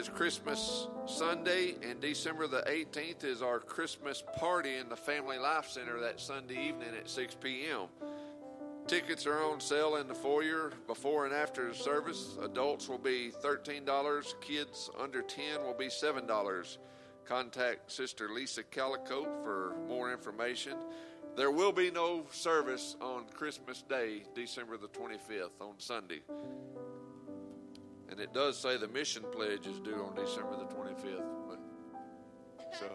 is Christmas Sunday, and December the 18th is our Christmas party in the Family Life Center that Sunday evening at 6 p.m. Tickets are on sale in the foyer before and after service. Adults will be $13, kids under 10 will be $7. Contact Sister Lisa Calicote for more information. There will be no service on Christmas Day, December the 25th, on Sunday. And it does say the mission pledge is due on December the 25th. But, so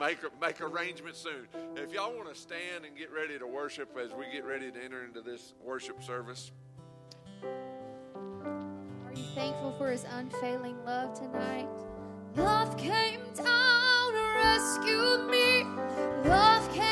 make make arrangements soon. If y'all want to stand and get ready to worship as we get ready to enter into this worship service. Are you thankful for his unfailing love tonight? Love came down and rescued me. Love came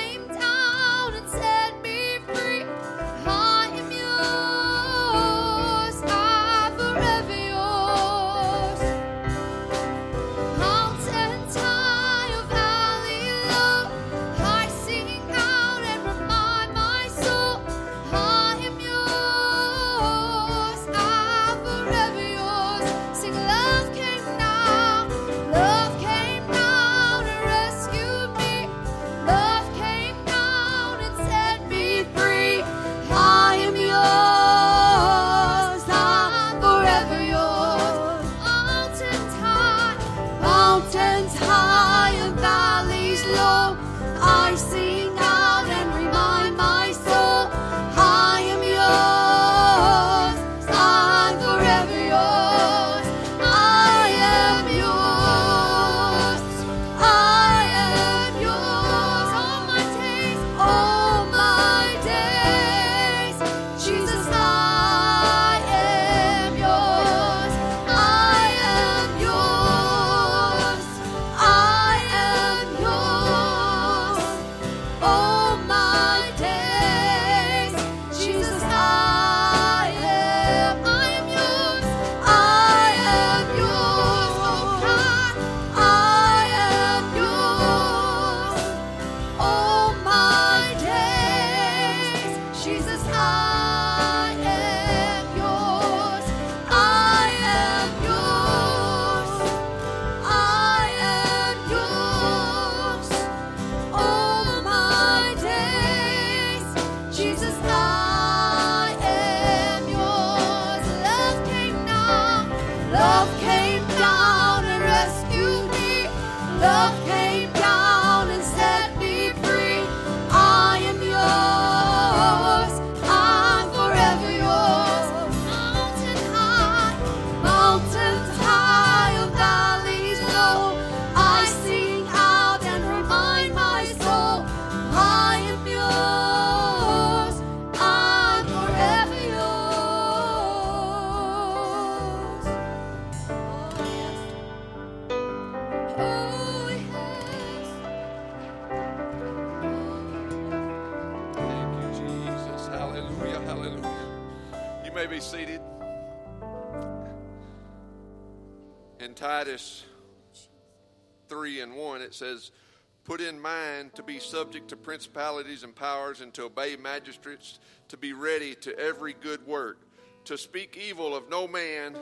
mind to be subject to principalities and powers and to obey magistrates, to be ready to every good work, to speak evil of no man,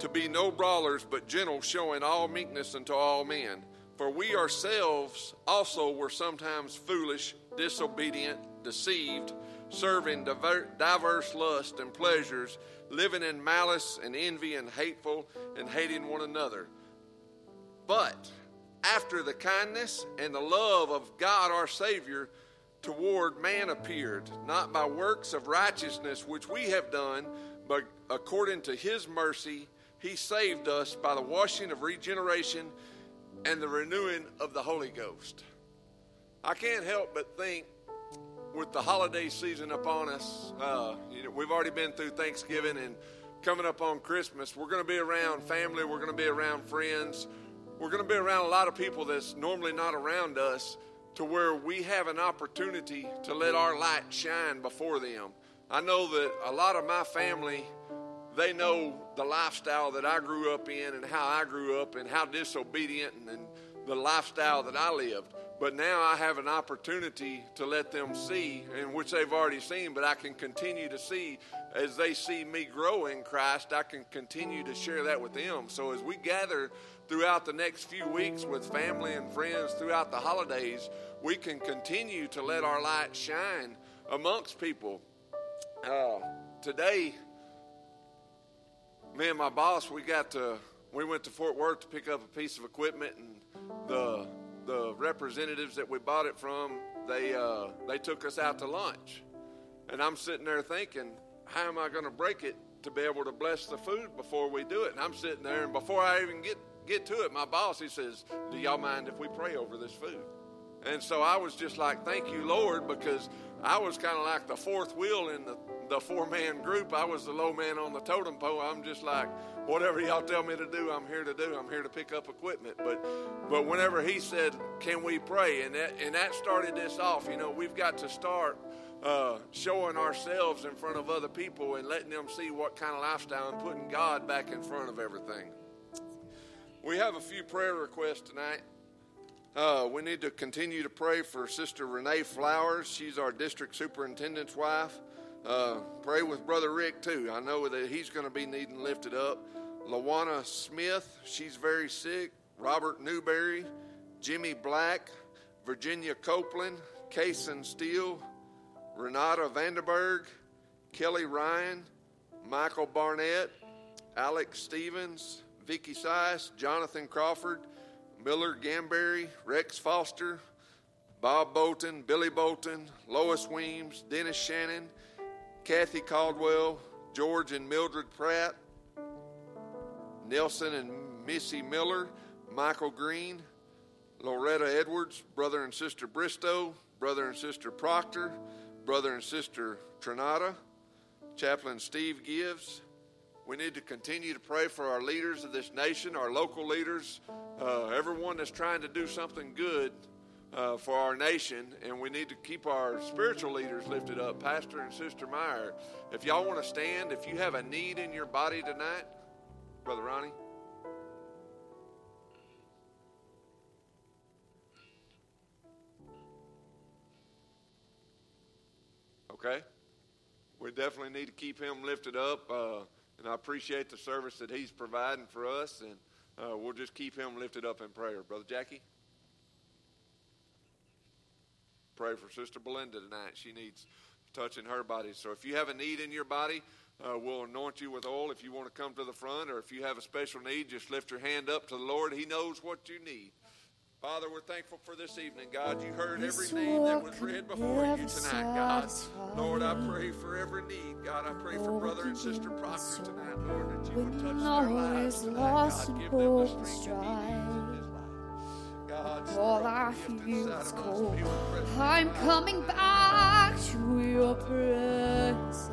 to be no brawlers, but gentle, showing all meekness unto all men. For we ourselves also were sometimes foolish, disobedient, deceived, serving diver- diverse lusts and pleasures, living in malice and envy and hateful, and hating one another. But after the kindness and the love of God our Savior toward man appeared, not by works of righteousness which we have done, but according to his mercy, he saved us by the washing of regeneration and the renewing of the Holy Ghost. I can't help but think with the holiday season upon us, uh, you know, we've already been through Thanksgiving and coming up on Christmas. We're going to be around family, we're going to be around friends, we're going to be around a lot of people that's normally not around us to where we have an opportunity to let our light shine before them. I know that a lot of my family, they know the lifestyle that I grew up in and how I grew up and how disobedient and, and the lifestyle that I lived. But now I have an opportunity to let them see, in which they've already seen, but I can continue to see as they see me grow in Christ, I can continue to share that with them. So as we gather throughout the next few weeks with family and friends throughout the holidays, we can continue to let our light shine amongst people. Uh, today, me and my boss, we got to, we went to Fort Worth to pick up a piece of equipment, and the the representatives that we bought it from, they uh, they took us out to lunch, and I'm sitting there thinking, how am I going to break it to be able to bless the food before we do it? And I'm sitting there, and before I even get get to it, my boss he says, "Do y'all mind if we pray over this food?" And so I was just like, "Thank you, Lord," because I was kind of like the fourth wheel in the the four man group. I was the low man on the totem pole. I'm just like, whatever y'all tell me to do, I'm here to do. I'm here to pick up equipment. But but whenever he said, "Can we pray?" and that and that started this off. You know, we've got to start uh, showing ourselves in front of other people and letting them see what kind of lifestyle and putting God back in front of everything. We have a few prayer requests tonight. Uh, we need to continue to pray for Sister Renee Flowers. She's our district superintendent's wife. Uh, pray with Brother Rick too. I know that he's going to be needing lifted up. Lawana Smith, she's very sick. Robert Newberry, Jimmy Black, Virginia Copeland, Kason Steele, Renata Vanderberg, Kelly Ryan, Michael Barnett, Alex Stevens, Vicky Sice, Jonathan Crawford, Miller Gamberry, Rex Foster, Bob Bolton, Billy Bolton, Lois Weems, Dennis Shannon, Kathy Caldwell, George and Mildred Pratt, Nelson and Missy Miller, Michael Green, Loretta Edwards, brother and sister Bristow, brother and sister Proctor, brother and sister Trinata, Chaplain Steve Gives. We need to continue to pray for our leaders of this nation, our local leaders, uh, everyone that's trying to do something good uh, for our nation, and we need to keep our spiritual leaders lifted up. Pastor and Sister Meyer, if y'all want to stand, if you have a need in your body tonight, Brother Ronnie. Okay? We definitely need to keep him lifted up, uh, and I appreciate the service that he's providing for us, and uh, we'll just keep him lifted up in prayer. Brother Jackie? pray for Sister Belinda tonight. She needs touching her body. So if you have a need in your body, uh, we'll anoint you with oil if you want to come to the front, or if you have a special need, just lift your hand up to the Lord. He knows what you need. Father, we're thankful for this evening. God, you heard every name that was read before you tonight, God. Lord, I pray for every need. God, I pray for brother and sister Proctor tonight, Lord, that you would touch their lives tonight. God, give them the strength they need all I feel is cold. I'm coming back to your presence.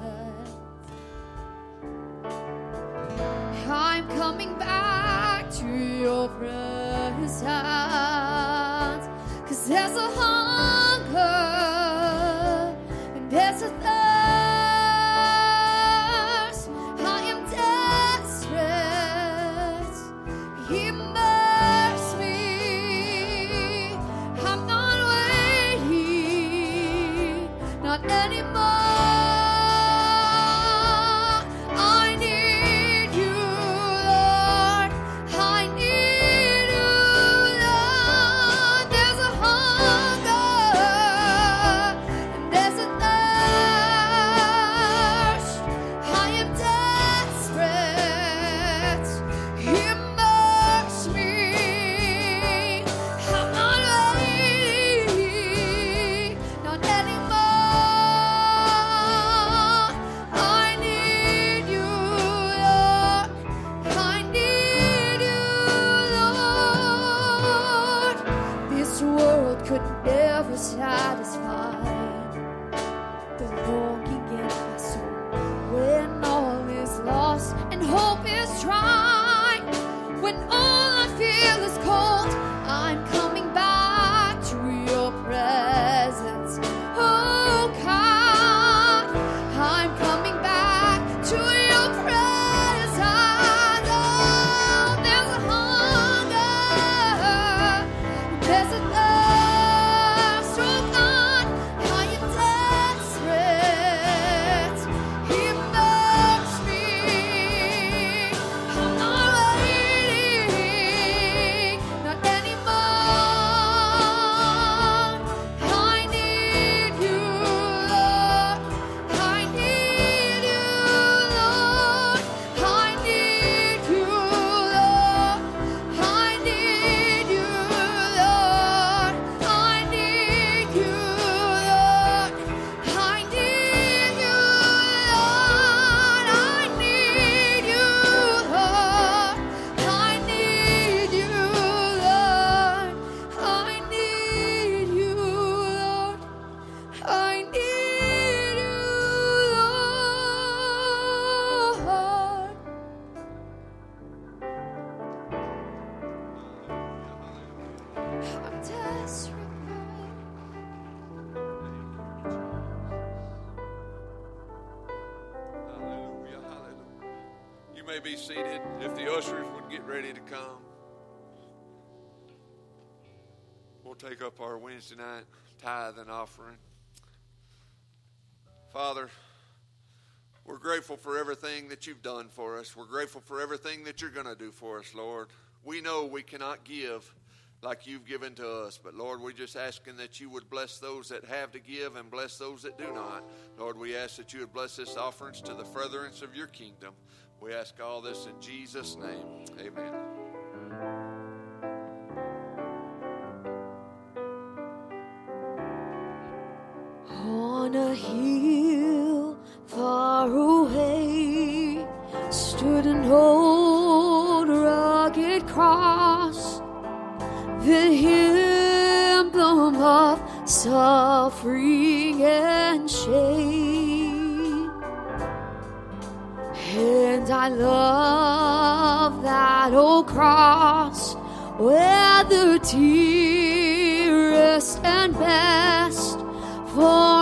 I'm coming back to your presence. Cause there's a hunger the ushers would get ready to come, we'll take up our Wednesday night tithe and offering. Father, we're grateful for everything that you've done for us. We're grateful for everything that you're going to do for us, Lord. We know we cannot give like you've given to us. But Lord, we're just asking that you would bless those that have to give and bless those that do not. Lord, we ask that you would bless this offerings to the furtherance of your kingdom. We ask all this in Jesus' name. Amen. On a hill suffering and shame. And I love that old cross where the dearest and best for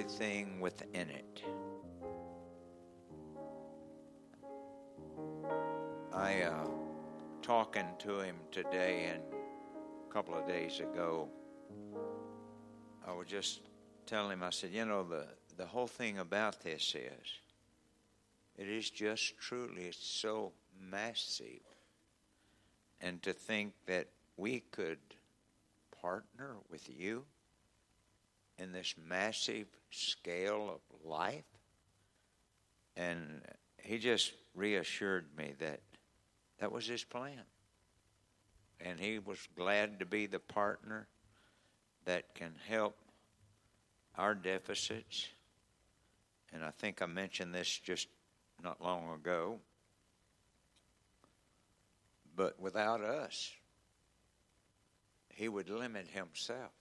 everything within it. I uh, talking to him today and a couple of days ago. I was just telling him. I said, you know, the the whole thing about this is, it is just truly so massive, and to think that we could partner with you in this massive scale of life. And he just reassured me that that was his plan. And he was glad to be the partner that can help our deficits. And I think I mentioned this just not long ago. But without us, he would limit himself.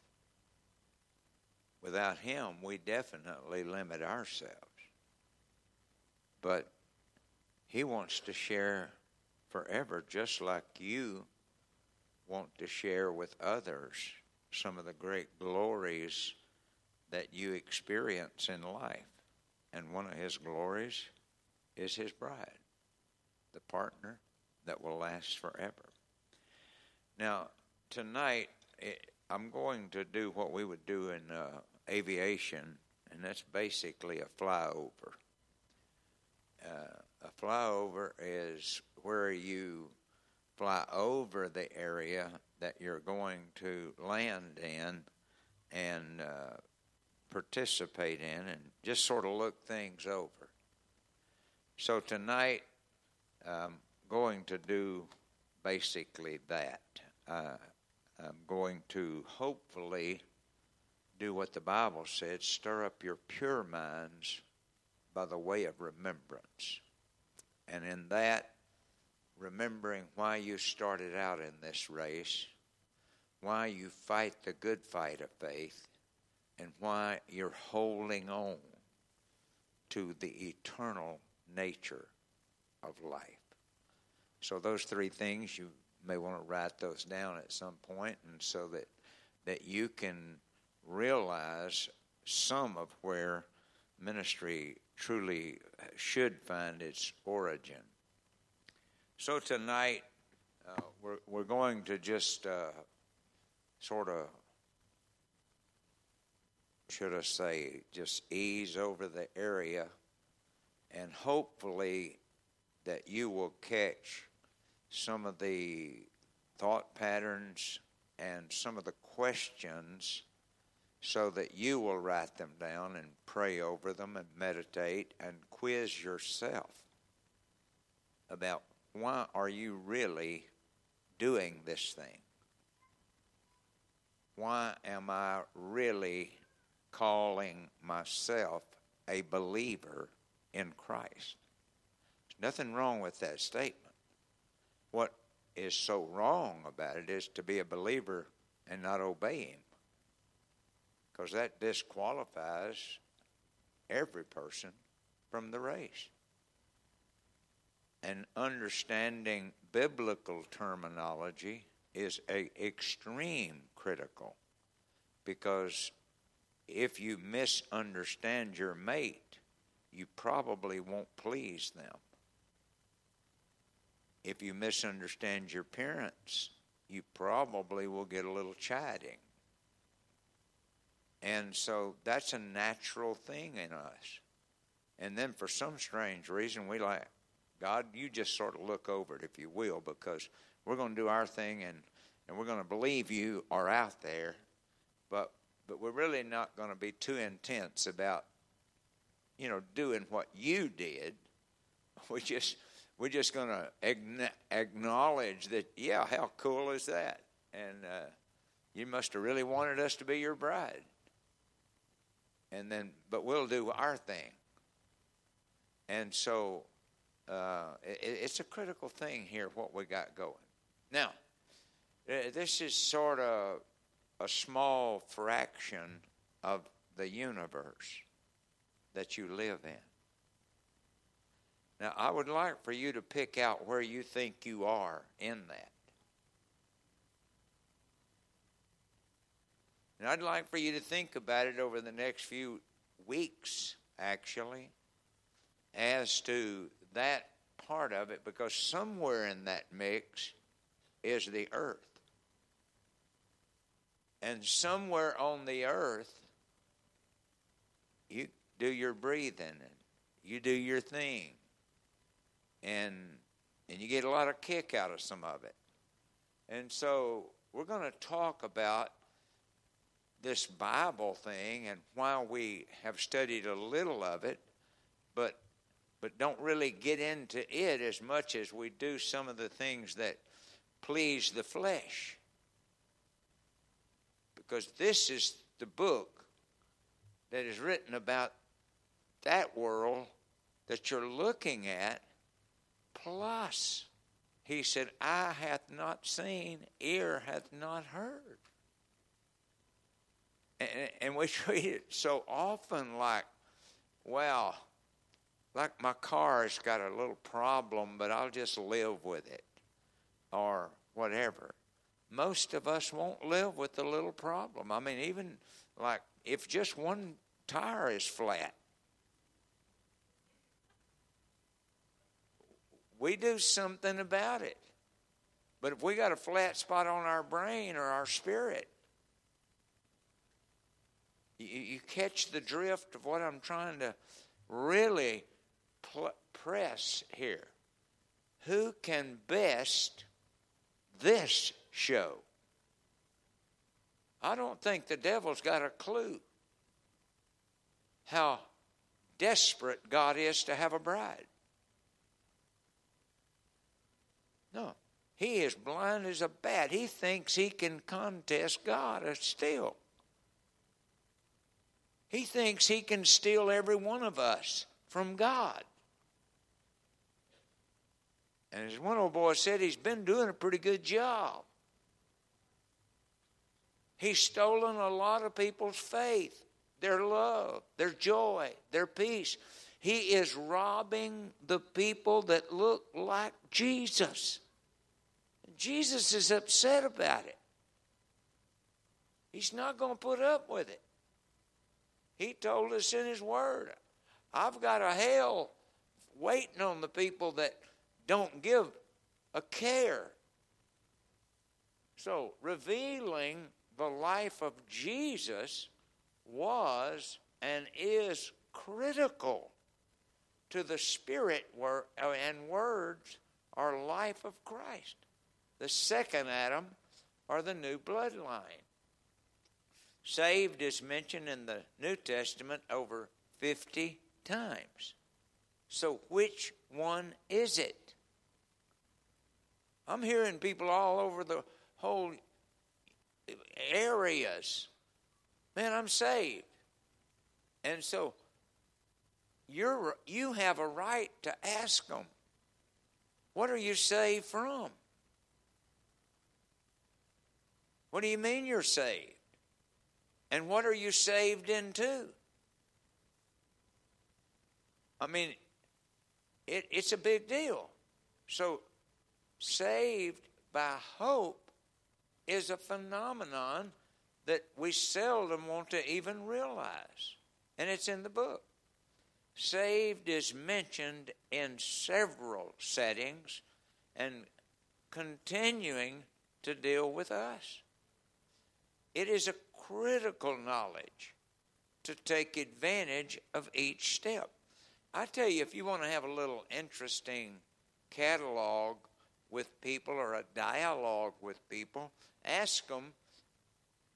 Without him, we definitely limit ourselves. But he wants to share forever, just like you want to share with others some of the great glories that you experience in life. And one of his glories is his bride, the partner that will last forever. Now, tonight, eh, I'm going to do what we would do in uh, aviation, and that's basically a flyover. Uh, a flyover is where you fly over the area that you're going to land in and uh, participate in and just sort of look things over. So tonight, I'm going to do basically that. Uh, I'm going to hopefully do what the Bible said stir up your pure minds by the way of remembrance. And in that, remembering why you started out in this race, why you fight the good fight of faith, and why you're holding on to the eternal nature of life. So those three things you may want to write those down at some point and so that that you can realize some of where ministry truly should find its origin. So tonight, uh, we're, we're going to just uh, sort of, should I say, just ease over the area, and hopefully that you will catch some of the thought patterns and some of the questions so that you will write them down and pray over them and meditate and quiz yourself about why are you really doing this thing? Why am I really calling myself a believer in Christ? There's nothing wrong with that statement. What is so wrong about it is to be a believer and not obey Him because that disqualifies every person from the race. And understanding biblical terminology is a extreme critical because if you misunderstand your mate, you probably won't please them. If you misunderstand your parents, you probably will get a little chiding. And so that's a natural thing in us. And then for some strange reason, we like, God, you just sort of look over it, if you will, because we're going to do our thing and, and we're going to believe you are out there, but, but we're really not going to be too intense about, you know, doing what you did. We just, we're just going to acknowledge that, yeah, how cool is that? And uh, you must have really wanted us to be your bride and then but we'll do our thing. And so uh, it, it's a critical thing here what we got going. Now, this is sort of a small fraction of the universe that you live in. Now, I would like for you to pick out where you think you are in that. And I'd like for you to think about it over the next few weeks, actually, as to that part of it, because somewhere in that mix is the earth. And somewhere on the earth, you do your breathing and you do your thing. And and you get a lot of kick out of some of it. And so we're going to talk about this Bible thing, and while we have studied a little of it, but but don't really get into it as much as we do some of the things that please the flesh. Because this is the book that is written about that world that you're looking at, plus, he said, Eye hath not seen, ear hath not heard. And, and we treat it so often like, well, like my car's got a little problem, but I'll just live with it or whatever. Most of us won't live with the little problem. I mean, even like if just one tire is flat, we do something about it. But if we got a flat spot on our brain or our spirit, you, you catch the drift of what I'm trying to really pl- press here. Who can best this show? I don't think the devil's got a clue how desperate God is to have a bride. No. He is blind as a bat. He thinks he can contest God uh, still. He thinks he can steal every one of us from God. And as one old boy said, he's been doing a pretty good job. He's stolen a lot of people's faith, their love, their joy, their peace. He is robbing the people that look like Jesus. Jesus is upset about it. He's not going to put up with it. He told us in His Word, I've got a hell waiting on the people that don't give a care. So, revealing the life of Jesus was and is critical to the spirit uh, and words or life of Christ. The second Adam or the new bloodline. Saved is mentioned in the New Testament over 50 times. So, which one is it? I'm hearing people all over the whole areas. Man, I'm saved. And so you're you have a right to ask them, what are you saved from? What do you mean you're saved? And what are you saved into? I mean, it, it's a big deal. So, saved by hope is a phenomenon that we seldom want to even realize. And it's in the book. Saved is mentioned in several settings and continuing to deal with us. It is a critical knowledge to take advantage of each step. I tell you, if you want to have a little interesting catalog with people or a dialogue with people, ask them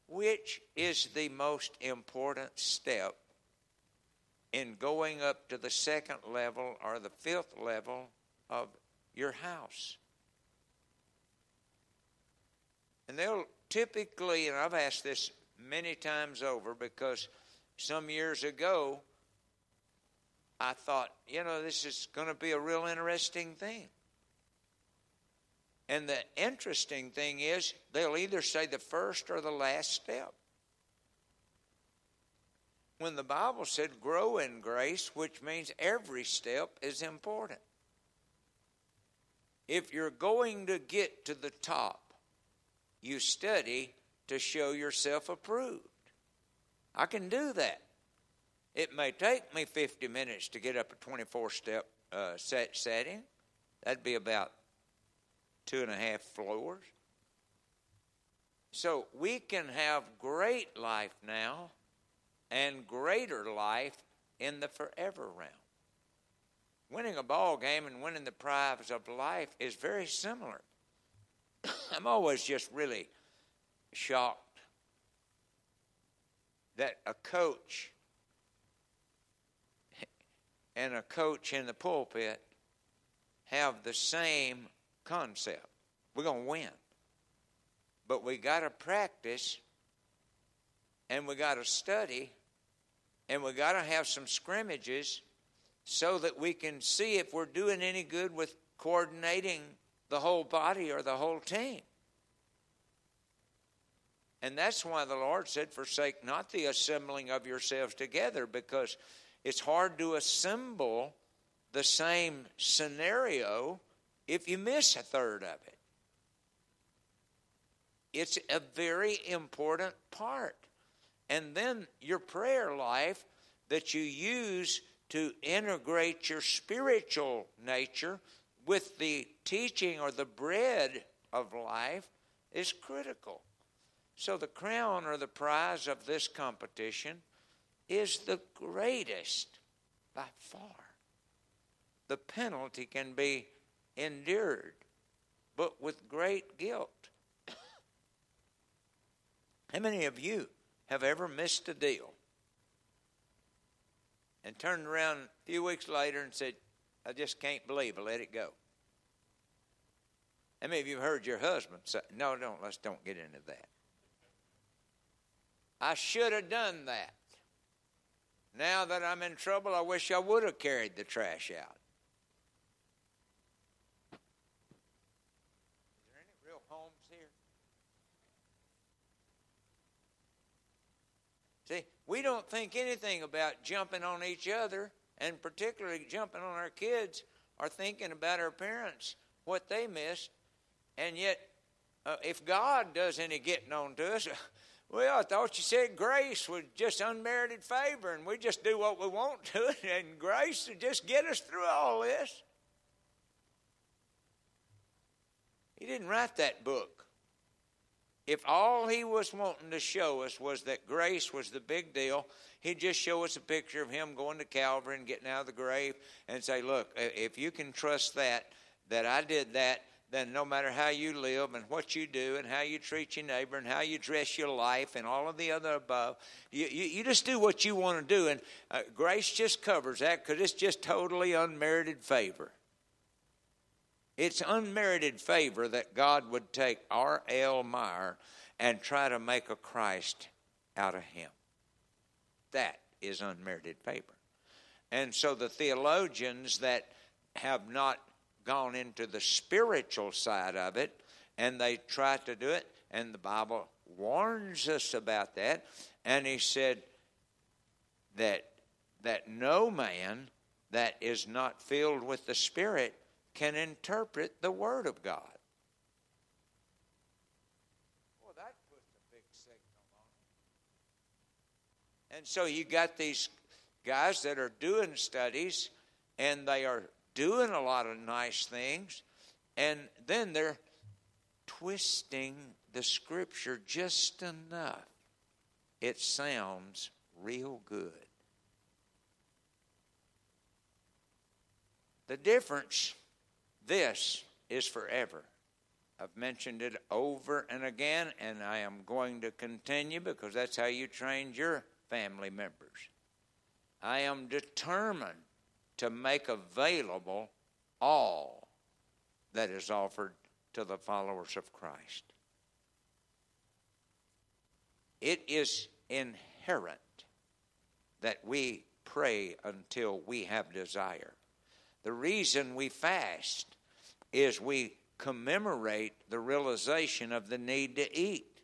which is the most important step in going up to the second level or the fifth level of your house. And they'll typically, and I've asked this many times over because some years ago I thought, you know, this is going to be a real interesting thing. And the interesting thing is, they'll either say the first or the last step. When the Bible said grow in grace, which means every step is important. If you're going to get to the top, you study to show yourself approved. I can do that. It may take me 50 minutes to get up a 24 step uh, set setting. That'd be about two and a half floors. So we can have great life now and greater life in the forever realm. Winning a ball game and winning the prize of life is very similar. I'm always just really shocked that a coach and a coach in the pulpit have the same concept. We're going to win. But we got to practice and we got to study and we got to have some scrimmages so that we can see if we're doing any good with coordinating the whole body or the whole team. And that's why the Lord said, Forsake not the assembling of yourselves together, because it's hard to assemble the same scenario if you miss a third of it. It's a very important part. And then your prayer life that you use to integrate your spiritual nature with the teaching or the bread of life is critical. So, the crown or the prize of this competition is the greatest by far. The penalty can be endured, but with great guilt. How many of you have ever missed a deal and turned around a few weeks later and said, I just can't believe I let it go? How many of you have heard your husband say, No, don't, let's don't get into that. I should have done that. Now that I'm in trouble, I wish I would have carried the trash out. Is there any real homes here? See, we don't think anything about jumping on each other, and particularly jumping on our kids, or thinking about our parents, what they missed. And yet, uh, if God does any getting on to us, well, I thought you said grace was just unmerited favor, and we just do what we want to, and grace would just get us through all this. He didn't write that book. If all he was wanting to show us was that grace was the big deal, he'd just show us a picture of him going to Calvary and getting out of the grave and say, Look, if you can trust that, that I did that, then no matter how you live and what you do and how you treat your neighbor and how you dress your life and all of the other above, you, you, you just do what you want to do. And uh, grace just covers that because it's just totally unmerited favor. It's unmerited favor that God would take R.L. Meyer and try to make a Christ out of him. That is unmerited favor. And so the theologians that have not gone into the spiritual side of it and they try to do it, and the Bible warns us about that. And he said that that no man that is not filled with the Spirit can interpret the Word of God. Well, that puts a big signal on it. And so you got these guys that are doing studies, and they are doing a lot of nice things, and then they're twisting the scripture just enough. It sounds real good. The difference, this is forever. I've mentioned it over and again, and I am going to continue because that's how you train your family members. I am determined to make available all that is offered to the followers of Christ. It is inherent that we pray until we have desire. The reason we fast is we commemorate the realization of the need to eat.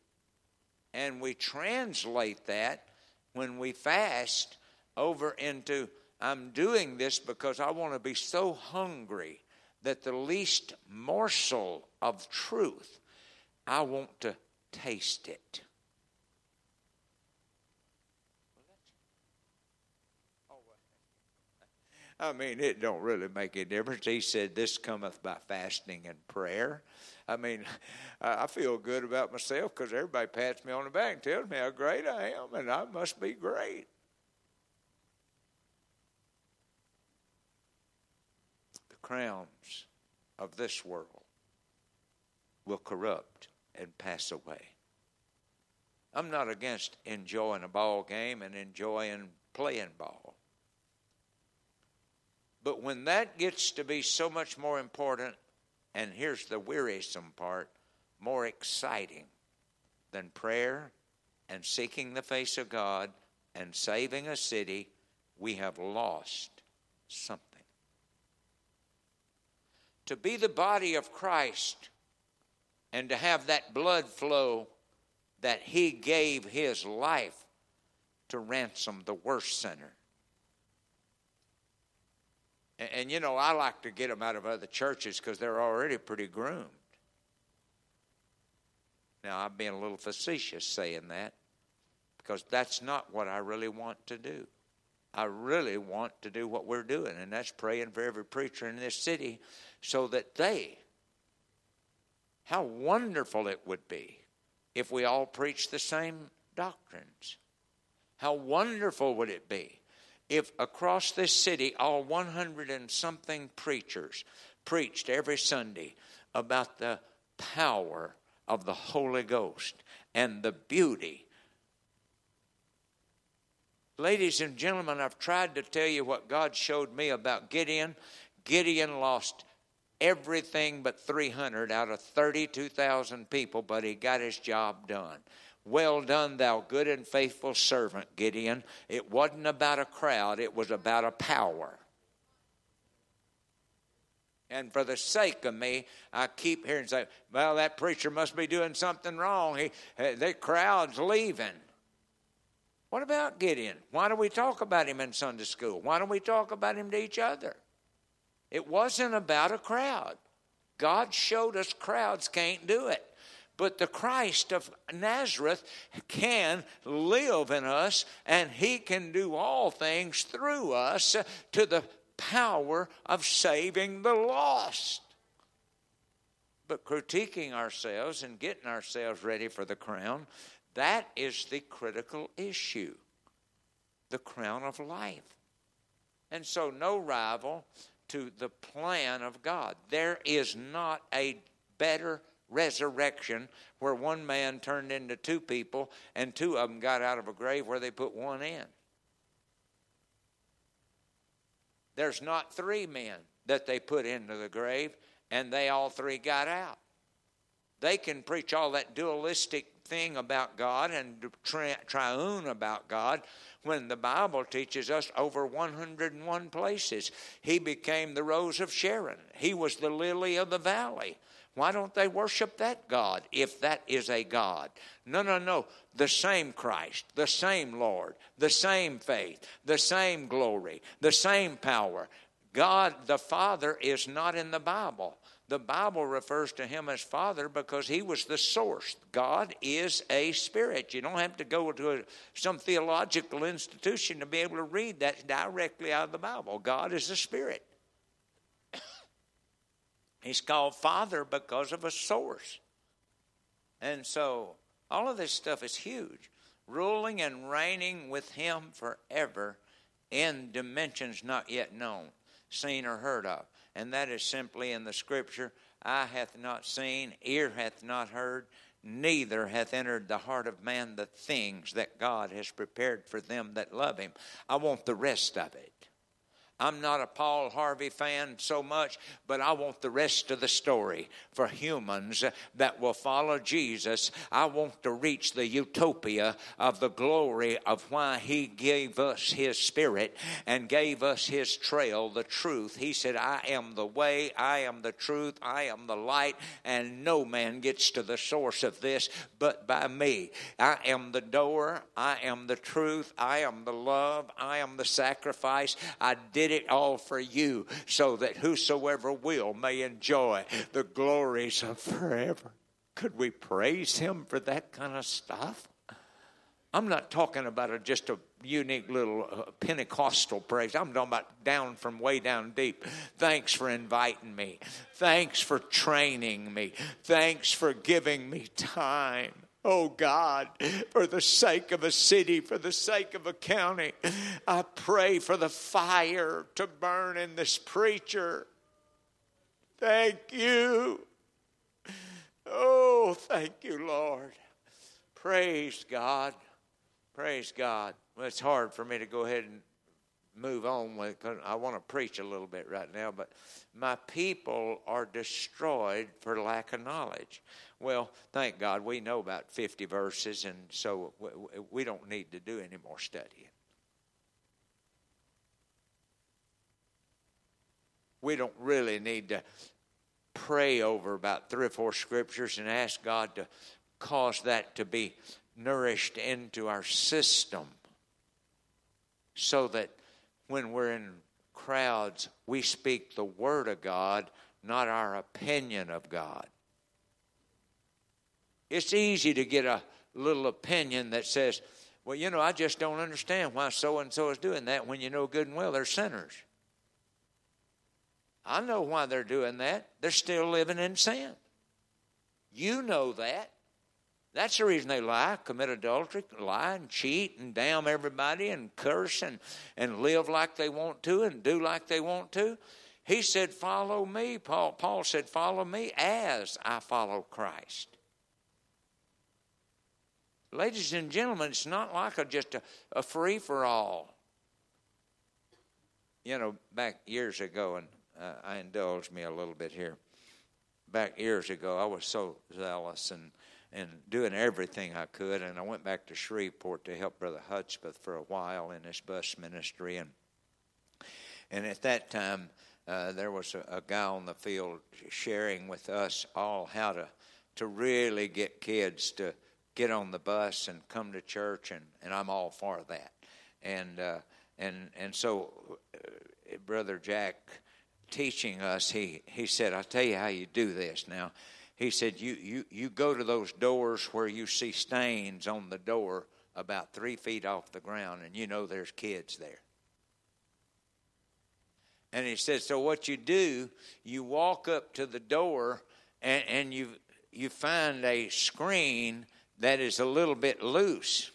And we translate that when we fast over into I'm doing this because I want to be so hungry that the least morsel of truth, I want to taste it. I mean, it don't really make a difference. He said, "This cometh by fasting and prayer." I mean, I feel good about myself because everybody pats me on the back and tells me how great I am, and I must be great. Crowns of this world will corrupt and pass away. I'm not against enjoying a ball game and enjoying playing ball. But when that gets to be so much more important, and here's the wearisome part more exciting than prayer and seeking the face of God and saving a city, we have lost something. To be the body of Christ and to have that blood flow that He gave His life to ransom the worst sinner. And, and you know, I like to get them out of other churches because they're already pretty groomed. Now, I'm being a little facetious saying that because that's not what I really want to do. I really want to do what we're doing, and that's praying for every preacher in this city so that they, how wonderful it would be if we all preached the same doctrines. How wonderful would it be if across this city all 100 and something preachers preached every Sunday about the power of the Holy Ghost and the beauty. Ladies and gentlemen, I've tried to tell you what God showed me about Gideon. Gideon lost everything but 300 out of 32,000 people, but he got his job done. Well done, thou good and faithful servant, Gideon. It wasn't about a crowd, it was about a power. And for the sake of me, I keep hearing say, "Well, that preacher must be doing something wrong. He, the crowd's leaving." What about Gideon? Why do we talk about him in Sunday school? Why don't we talk about him to each other? It wasn't about a crowd. God showed us crowds can't do it. But the Christ of Nazareth can live in us, and he can do all things through us to the power of saving the lost. But critiquing ourselves and getting ourselves ready for the crown, that is the critical issue the crown of life. And so, no rival to the plan of God. There is not a better resurrection where one man turned into two people and two of them got out of a grave where they put one in. There's not three men that they put into the grave, and they all three got out. They can preach all that dualistic thing about God and tri- triune about God when the Bible teaches us over 101 places. He became the rose of Sharon, He was the lily of the valley. Why don't they worship that God if that is a God? No, no, no. The same Christ, the same Lord, the same faith, the same glory, the same power. God the Father is not in the Bible. The Bible refers to him as Father because he was the source. God is a spirit. You don't have to go to a, some theological institution to be able to read that directly out of the Bible. God is a spirit. He's called Father because of a source. And so all of this stuff is huge. Ruling and reigning with Him forever in dimensions not yet known, seen, or heard of. And that is simply in the scripture eye hath not seen, ear hath not heard, neither hath entered the heart of man the things that God has prepared for them that love Him. I want the rest of it. I'm not a Paul Harvey fan so much, but I want the rest of the story for humans that will follow Jesus. I want to reach the utopia of the glory of why He gave us His Spirit and gave us His trail, the truth. He said, I am the way, I am the truth, I am the light, and no man gets to the source of this but by me. I am the door, I am the truth, I am the love, I am the sacrifice. I did did it all for you so that whosoever will may enjoy the glories of forever. Could we praise him for that kind of stuff? I'm not talking about a, just a unique little uh, Pentecostal praise. I'm talking about down from way down deep. Thanks for inviting me. Thanks for training me. Thanks for giving me time. Oh God, for the sake of a city, for the sake of a county, I pray for the fire to burn in this preacher. Thank you. Oh, thank you, Lord. Praise God. Praise God. Well, it's hard for me to go ahead and move on with because I want to preach a little bit right now, but my people are destroyed for lack of knowledge. Well, thank God we know about 50 verses, and so we don't need to do any more studying. We don't really need to pray over about three or four scriptures and ask God to cause that to be nourished into our system so that when we're in crowds, we speak the Word of God, not our opinion of God. It's easy to get a little opinion that says, well, you know, I just don't understand why so and so is doing that when you know good and well they're sinners. I know why they're doing that. They're still living in sin. You know that. That's the reason they lie, commit adultery, lie and cheat and damn everybody and curse and, and live like they want to and do like they want to. He said, Follow me. Paul, Paul said, Follow me as I follow Christ. Ladies and gentlemen, it's not like a, just a, a free for all. You know, back years ago, and uh, I indulge me a little bit here. Back years ago, I was so zealous and and doing everything I could. And I went back to Shreveport to help Brother Hudspeth for a while in his bus ministry. And and at that time, uh, there was a, a, guy on the field sharing with us all how to to really get kids to get on the bus and come to church. And, and I'm all for that. And uh, and and so, uh, Brother Jack teaching us, he he said, "I'll tell you how you do this now." he said, you, you, you go to those doors where you see stains on the door about three feet off the ground, and you know there's kids there. And he said, so what you do, you walk up to the door and, and you, you find a screen that is a little bit loose.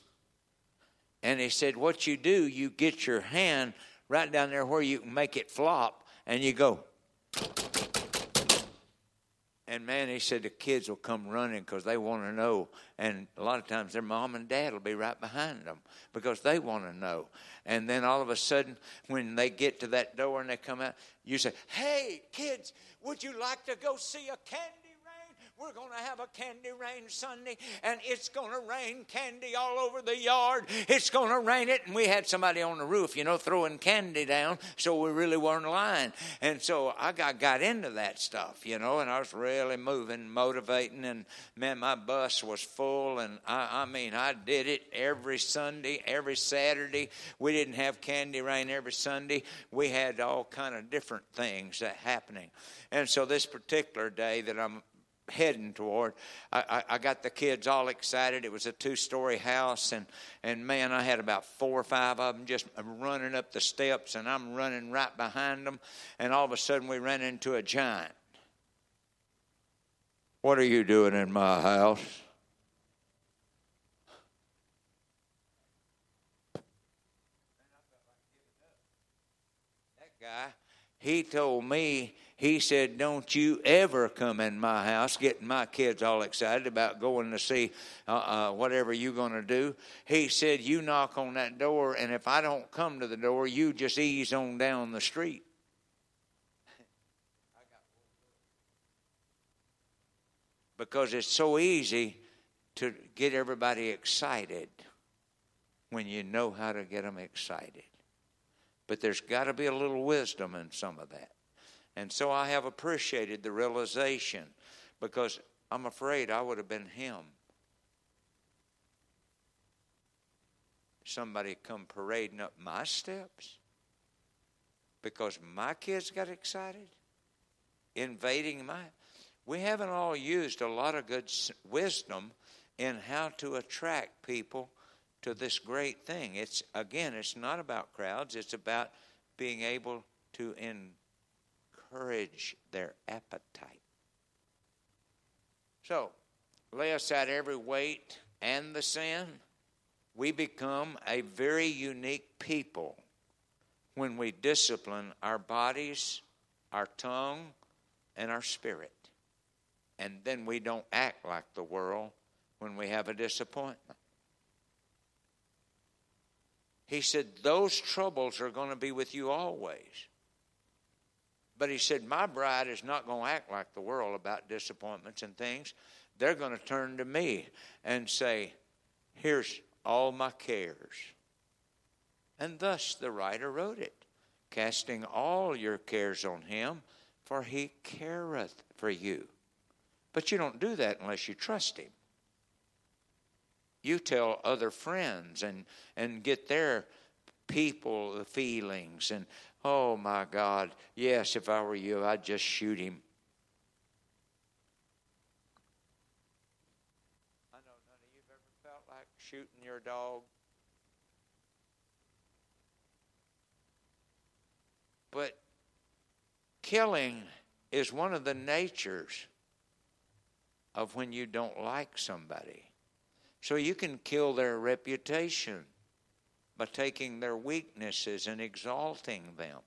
And he said, what you do, you get your hand right down there where you can make it flop, and you go and man, he said the kids will come running because they want to know. And a lot of times their mom and dad will be right behind them because they want to know. And then all of a sudden, when they get to that door and they come out, you say, Hey, kids, would you like to go see a candy? We're going to have a candy rain Sunday, and it's going to rain candy all over the yard. It's going to rain it. And we had somebody on the roof, you know, throwing candy down, so we really weren't lying. And so I got, got into that stuff, you know, and I was really moving, motivating, and man, my bus was full. And I, I mean, I did it every Sunday, every Saturday. We didn't have candy rain every Sunday. We had all kind of different things that happening. And so this particular day that I'm heading toward. I, I, I, got the kids all excited. It was a two story house, and, and man, I had about four or five of them just running up the steps, and I'm running right behind them. And all of a sudden, we ran into a giant. What are you doing in my house? That guy, he told me he said, Don't you ever come in my house, getting my kids all excited about going to see uh, uh, whatever you're going to do. He said, You knock on that door, and if I don't come to the door, you just ease on down the street. because it's so easy to get everybody excited when you know how to get them excited. But there's got to be a little wisdom in some of that. And so I have appreciated the realization because I'm afraid I would have been him. Somebody come parading up my steps because my kids got excited, invading my. We haven't all used a lot of good wisdom in how to attract people to this great thing. It's again, it's not about crowds, it's about being able to in encourage their appetite. So, lay aside every weight and the sin. We become a very unique people when we discipline our bodies, our tongue, and our spirit. And then we don't act like the world, when we have a disappointment. He said, Those troubles are going to be with you always. But he said, My bride is not going to act like the world about disappointments and things. They're going to turn to me and say, Here's all my cares. And thus the writer wrote it casting all your cares on him, for he careth for you. But you don't do that unless you trust him. You tell other friends and, and get their people the feelings and oh my God, yes, if I were you, I'd just shoot him. I know none of you've ever felt like shooting your dog. But killing is one of the natures of when you don't like somebody. So you can kill their reputation by taking their weaknesses and exalting them.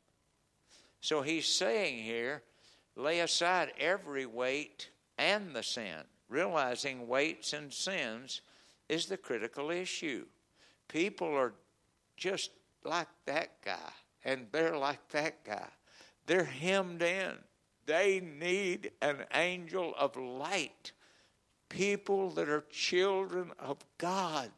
So he's saying here, lay aside every weight and the sin, realizing weights and sins is the critical issue. People are just like that guy, and they're like that guy. They're hemmed in. They need an angel of light. People that are children of God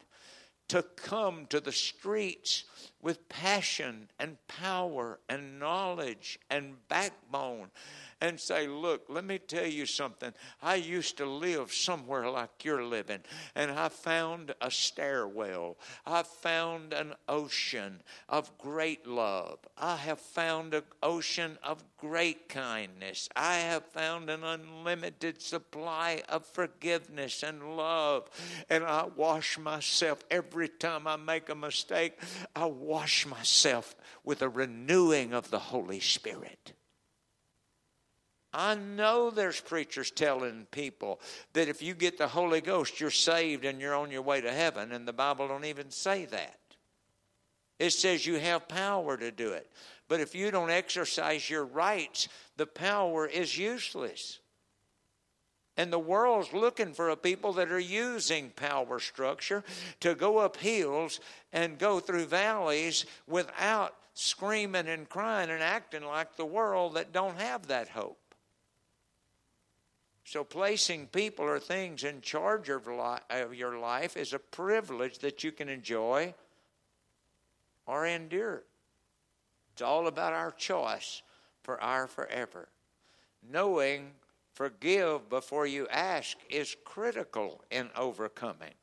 to come to the streets with passion and power and knowledge and backbone and say, Look, let me tell you something. I used to live somewhere like you're living, and I found a stairwell. I found an ocean of great love. I have found an ocean of great kindness. I have found an unlimited supply of forgiveness and love. And I wash myself every time I make a mistake. I wash myself with a renewing of the Holy Spirit. I know there's preachers telling people that if you get the Holy Ghost, you're saved and you're on your way to heaven, and the Bible don't even say that. It says you have power to do it. But if you don't exercise your rights, the power is useless. And the world's looking for a people that are using power structure to go up hills and go through valleys without screaming and crying and acting like the world that don't have that hope. So, placing people or things in charge of, of your life is a privilege that you can enjoy or endure. It's all about our choice for our forever. Knowing forgive before you ask is critical in overcoming.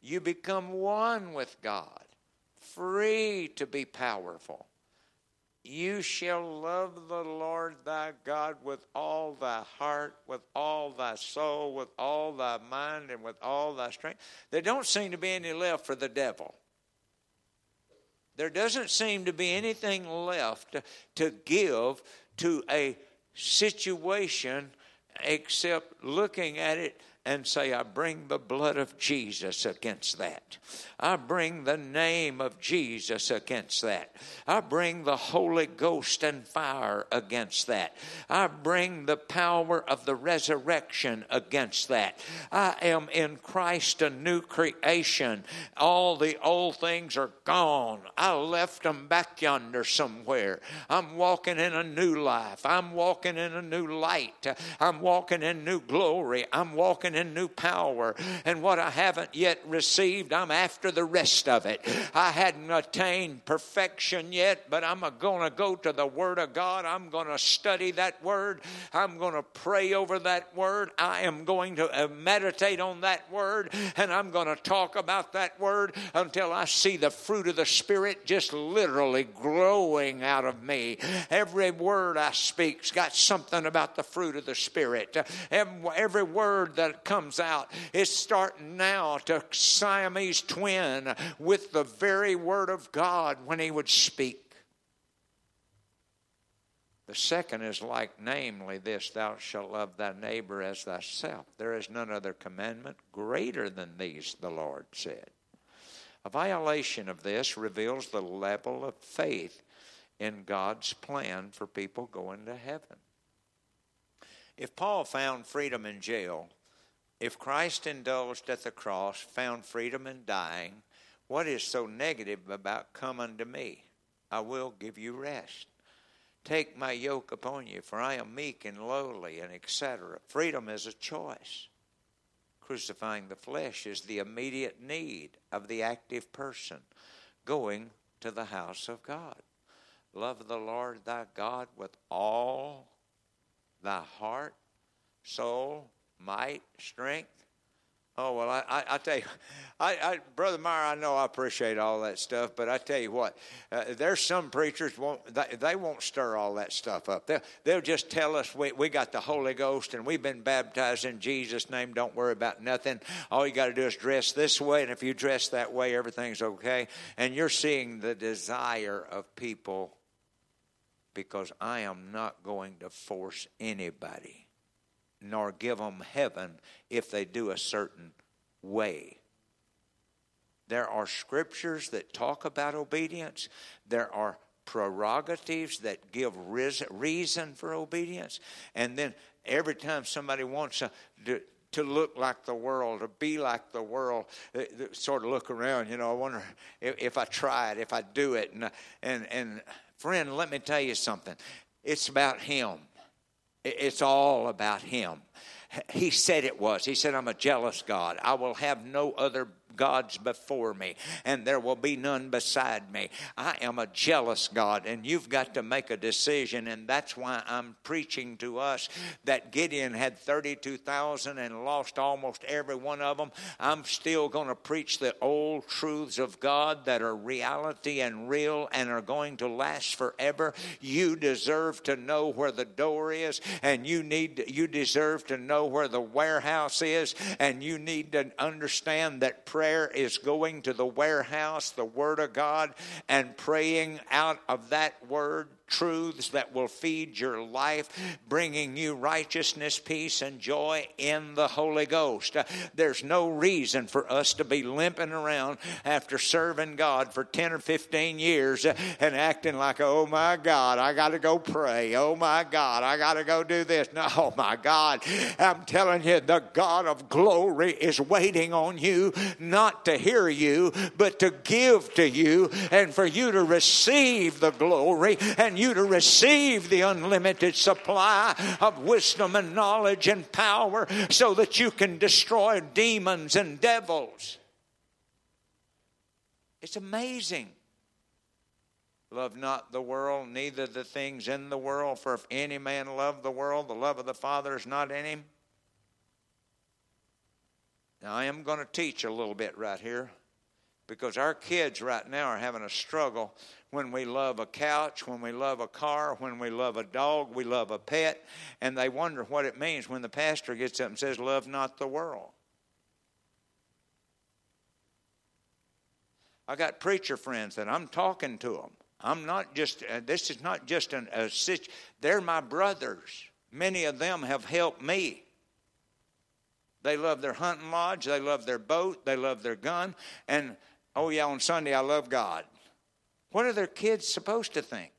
You become one with God, free to be powerful. You shall love the Lord thy God with all thy heart, with all thy soul, with all thy mind, and with all thy strength. There don't seem to be any left for the devil. There doesn't seem to be anything left to give to a situation except looking at it and say, I bring the blood of Jesus against that. I bring the name of Jesus against that. I bring the Holy Ghost and fire against that. I bring the power of the resurrection against that. I am in Christ a new creation. All the old things are gone. I left them back yonder somewhere. I'm walking in a new life. I'm walking in a new light. I'm walking in new glory. I'm walking in new power. And what I haven't yet received, I'm after the rest of it. I hadn't attained perfection yet, but I'm going to go to the Word of God. I'm going to study that Word. I'm going to pray over that Word. I am going to uh, meditate on that Word, and I'm going to talk about that Word until I see the fruit of the Spirit just literally growing out of me. Every word I speak's got something about the fruit of the Spirit. Every word that comes out is starting now to Siamese twin with the very word of God when he would speak. The second is like, namely, this thou shalt love thy neighbor as thyself. There is none other commandment greater than these, the Lord said. A violation of this reveals the level of faith in God's plan for people going to heaven. If Paul found freedom in jail, If Christ indulged at the cross, found freedom in dying, what is so negative about come unto me? I will give you rest. Take my yoke upon you, for I am meek and lowly, and etc. Freedom is a choice. Crucifying the flesh is the immediate need of the active person going to the house of God. Love the Lord thy God with all thy heart, soul, might, strength. Oh well, I, I, I tell you, I, I, brother Meyer, I know I appreciate all that stuff, but I tell you what, uh, there's some preachers won't they, they, won't stir all that stuff up. They'll, they'll just tell us we we got the Holy Ghost and we've been baptized in Jesus' name. Don't worry about nothing. All you got to do is dress this way, and if you dress that way, everything's okay. And you're seeing the desire of people because I am not going to force anybody nor give them heaven if they do a certain way. There are scriptures that talk about obedience. There are prerogatives that give reason for obedience. And then every time somebody wants to, to look like the world, to be like the world, eh, eh, sort of look around, you know, I wonder if, if I try it, if I do it. And, and, and friend, let me tell you something. It's about Him. It's all about Him. He said it was. He said, I'm a jealous God. I will have no other gods before me, and there will be none beside me. I am a jealous God, and you've got to make a decision, and that's why I'm preaching to us that Gideon had 32,000 and lost almost every one of them. I'm still going to preach the old truths of God that are reality and real and are going to last forever. You deserve to know where the door is, and you need you deserve to know where the warehouse is, and you need to understand that prayer prayer is going to the warehouse, the Word of God, and praying out of that Word truths that will feed your life, bringing you righteousness, peace, and joy in the Holy Ghost. Uh, there's no reason for us to be limping around after serving God for 10 or 15 years uh, and acting like, oh my God, I got to go pray. Oh my God, I got to go do this. No, oh my God, I'm telling you, the God of glory is waiting on you not to hear you, but to give to you and for you to receive the glory and you to receive the unlimited supply of wisdom and knowledge and power so that you can destroy demons and devils. It's amazing. Love not the world, neither the things in the world, for if any man love the world, the love of the Father is not in him. Now, I am going to teach a little bit right here because our kids right now are having a struggle when we love a couch, when we love a car, when we love a dog, we love a pet, and they wonder what it means when the pastor gets up and says, Love not the world. I got preacher friends that I'm talking to them. I'm not just, uh, this is not just an, a situation. They're my brothers. Many of them have helped me. They love their hunting lodge, they love their boat, they love their gun, and oh, yeah, on Sunday I love God. What are their kids supposed to think?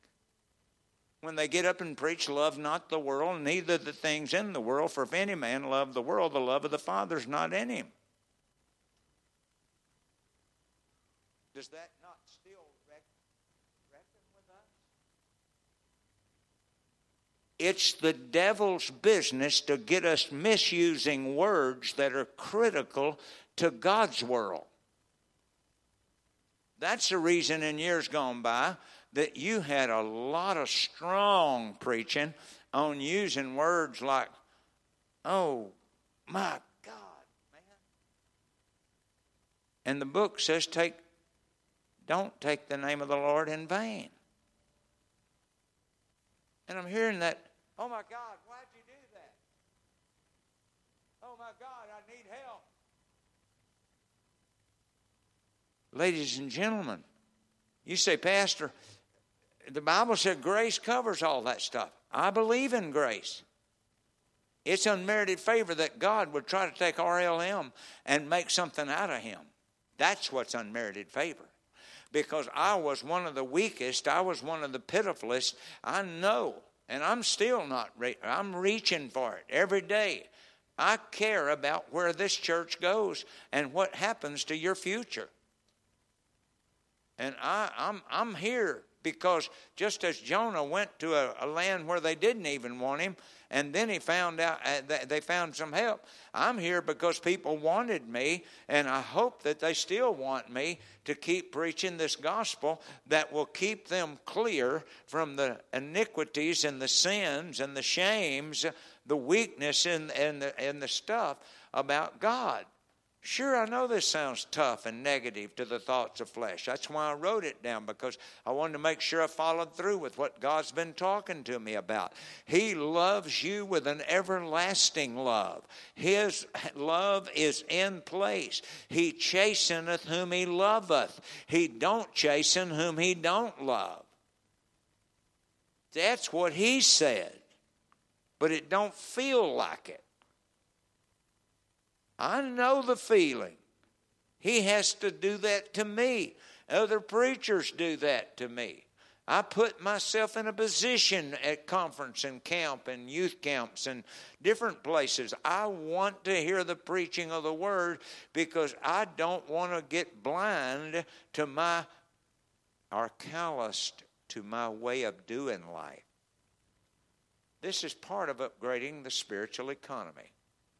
When they get up and preach, love not the world, neither the things in the world, for if any man love the world, the love of the Father is not in him. Does that not still reckon with us? It's the devil's business to get us misusing words that are critical to God's world. That's the reason in years gone by that you had a lot of strong preaching on using words like, oh my God, man. And the book says, take, don't take the name of the Lord in vain. And I'm hearing that, oh my God, why'd you do that? Oh my God, I need help. Ladies and gentlemen, you say, Pastor, the Bible said grace covers all that stuff. I believe in grace. It's unmerited favor that God would try to take RLM and make something out of him. That's what's unmerited favor. Because I was one of the weakest, I was one of the pitifulest. I know, and I'm still not, re- I'm reaching for it every day. I care about where this church goes and what happens to your future. And I, I'm, I'm here because just as Jonah went to a, a, land where they didn't even want him, and then he found out uh, they found some help. I'm here because people wanted me, and I hope that they still want me to keep preaching this gospel that will keep them clear from the iniquities and the sins and the shames, the weakness and, and, the, and the stuff about God. Sure, I know this sounds tough and negative to the thoughts of flesh. That's why I wrote it down because I wanted to make sure I followed through with what God's been talking to me about. He loves you with an everlasting love. His love is in place. He chasteneth whom he loveth. He don't chasten whom he don't love. That's what he said. But it don't feel like it. I know the feeling. He has to do that to me. Other preachers do that to me. I put myself in a position at conference and camp and youth camps and different places. I want to hear the preaching of the word because I don't want to get blind to my or calloused to my way of doing life. This is part of upgrading the spiritual economy.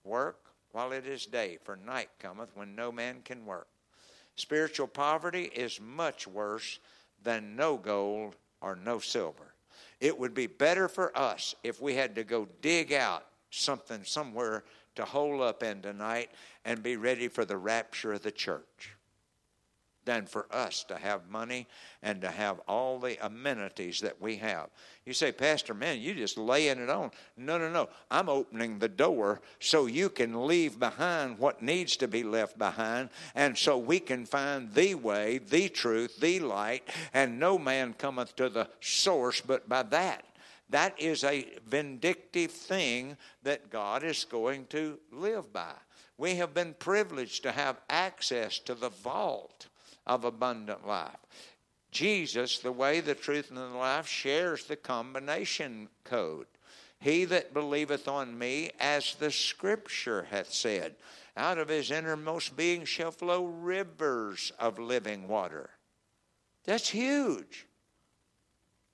Work, while it is day, for night cometh when no man can work. Spiritual poverty is much worse than no gold or no silver. It would be better for us if we had to go dig out something somewhere to hole up in tonight and be ready for the rapture of the church than for us to have money and to have all the amenities that we have. You say, Pastor, man, you just laying it on. No, no, no. I'm opening the door so you can leave behind what needs to be left behind, and so we can find the way, the truth, the light, and no man cometh to the source but by that. That is a vindictive thing that God is going to live by. We have been privileged to have access to the vault of abundant life. Jesus, the way, the truth, and the life, shares the combination code. He that believeth on me, as the scripture hath said, out of his innermost being shall flow rivers of living water. That's huge.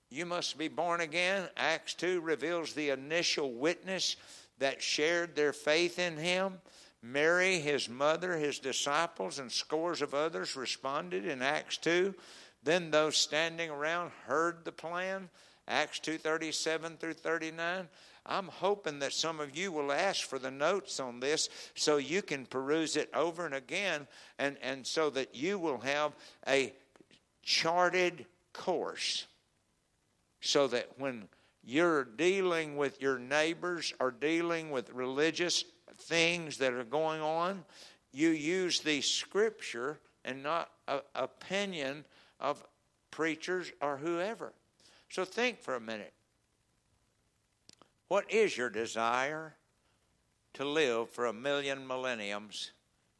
You must be born again. Acts 2 reveals the initial witness that shared their faith in him. Mary, his mother, his disciples, and scores of others responded in Acts 2. Then those standing around heard the plan. Acts 2:37 through 39. I'm hoping that some of you will ask for the notes on this so you can peruse it over and again and, and so that you will have a charted course so that when you're dealing with your neighbors or dealing with religious things that are going on, you use the scripture and not a, opinion of preachers or whoever. So think for a minute. What is your desire to live for a million millenniums?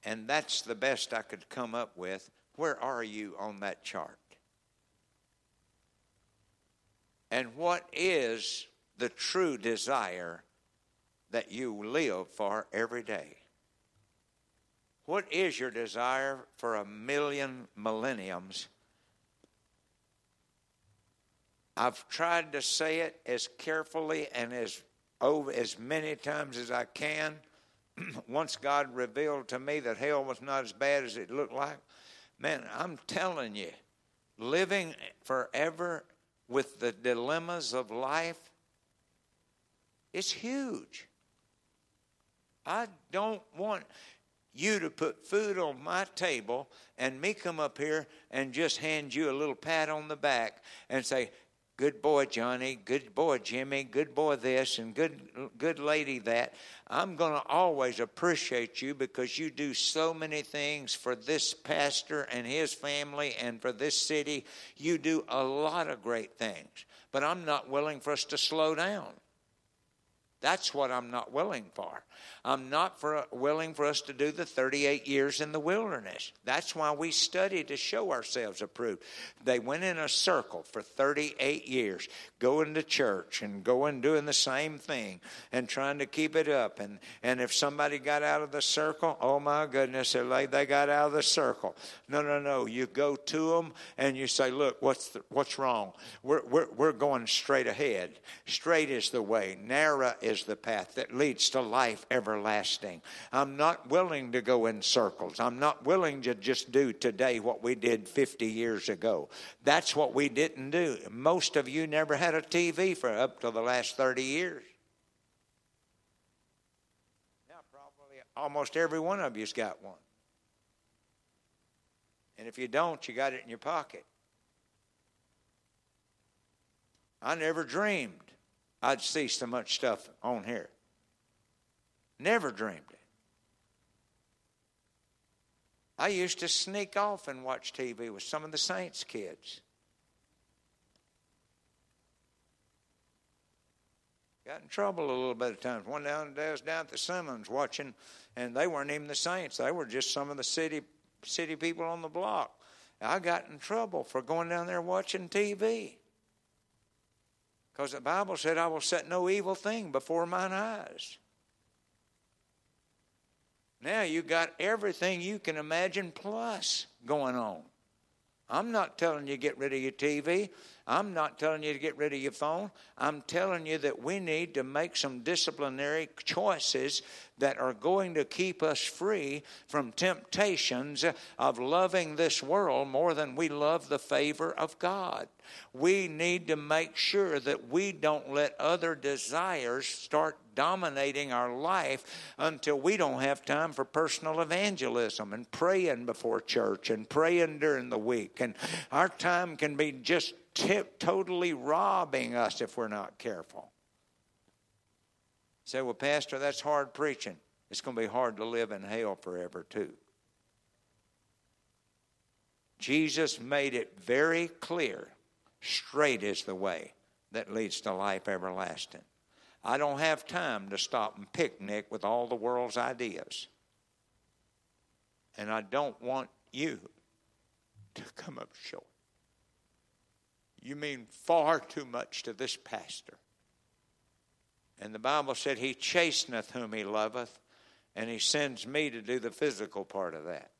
And that's the best I could come up with. Where are you on that chart? And what is the true desire that you live for every day. What is your desire for a million millenniums? I've tried to say it as carefully and as over as many times as I can. Once God revealed to me that hell was not as bad as it looked like, man, I'm telling you, living forever with the dilemmas of life, it's huge. I don't want you to put food on my table and me come up here and just hand you a little pat on the back and say, good boy johnny. Good boy jimmy. Good boy this and good good lady that. I'm going to always appreciate you because you do so many things for this pastor and his family and for this city. You do a lot of great things but i'm not willing for us to slow down. That's what I'm not willing for. I'm not for, willing for us to do the 38 years in the wilderness. That's why we study to show ourselves approved. They went in a circle for 38 years, going to church and going doing the same thing and trying to keep it up. And, and if somebody got out of the circle, oh my goodness, they got out of the circle. No, no, no. You go to them and you say, look, what's, the, what's wrong? We're, we're, we're going straight ahead. Straight is the way, narrow is the path that leads to life ever everlasting. I'm not willing to go in circles. I'm not willing to just do today what we did 50 years ago. That's what we didn't do. Most of you never had a TV for up to the last 30 years. Now, probably almost every one of you's got one. And if you don't, you got it in your pocket. I never dreamed I'd see so much stuff on here. Never dreamed it. I used to sneak off and watch TV with some of the Saints kids. Got in trouble a little bit of times. One down day I was down at the Simmons watching, and they weren't even the Saints. They were just some of the city city people on the block. I got in trouble for going down there watching TV. Because the Bible said, I will set no evil thing before mine eyes. Now you got everything you can imagine plus going on. I'm not telling you get rid of your TV. I'm not telling you to get rid of your phone. I'm telling you that we need to make some disciplinary choices that are going to keep us free from temptations of loving this world more than we love the favor of God. We need to make sure that we don't let other desires start dominating our life until we don't have time for personal evangelism and praying before church and praying during the week. And our time can be just tip, totally robbing us if we're not careful. Say, well, Pastor, that's hard preaching. It's going to be hard to live in hell forever, too. Jesus made it very clear straight is the way that leads to life everlasting. I don't have time to stop and picnic with all the world's ideas. And I don't want you to come up short. You mean far too much to this pastor. And the Bible said, He chasteneth whom He loveth, and He sends me to do the physical part of that.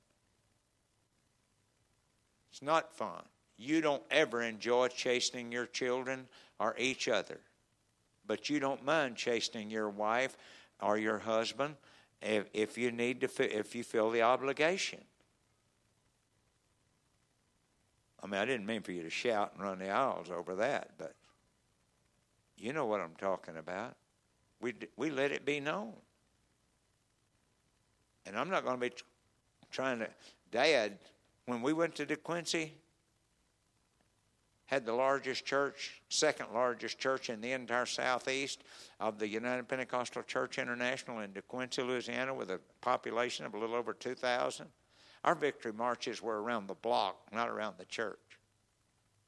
It's not fun. You don't ever enjoy chastening your children or each other, but you don't mind chastening your wife or your husband if, if you need to, if you feel the obligation. I mean, I didn't mean for you to shout and run the aisles over that, but you know what I'm talking about. We, we let it be known. And I'm not going to be trying to. Dad, when we went to DeQuincy, had the largest church, second largest church in the entire southeast of the United Pentecostal Church International in De DeQuincy, Louisiana, with a population of a little over 2,000. Our victory marches were around the block, not around the church.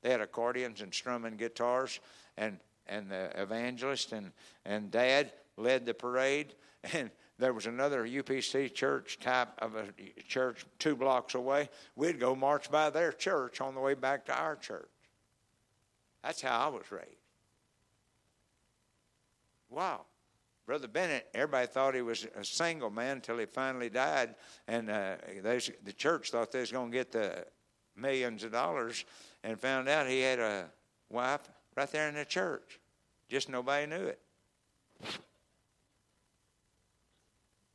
They had accordions and strumming guitars, and and the evangelist and and Dad led the parade, and there was another UPC church type of a church two blocks away. We'd go march by their church on the way back to our church. That's how I was raised. Wow. Brother Bennett, everybody thought he was a single man until he finally died, and uh, the church thought they was going to get the millions of dollars, and found out he had a wife right there in the church. Just nobody knew it.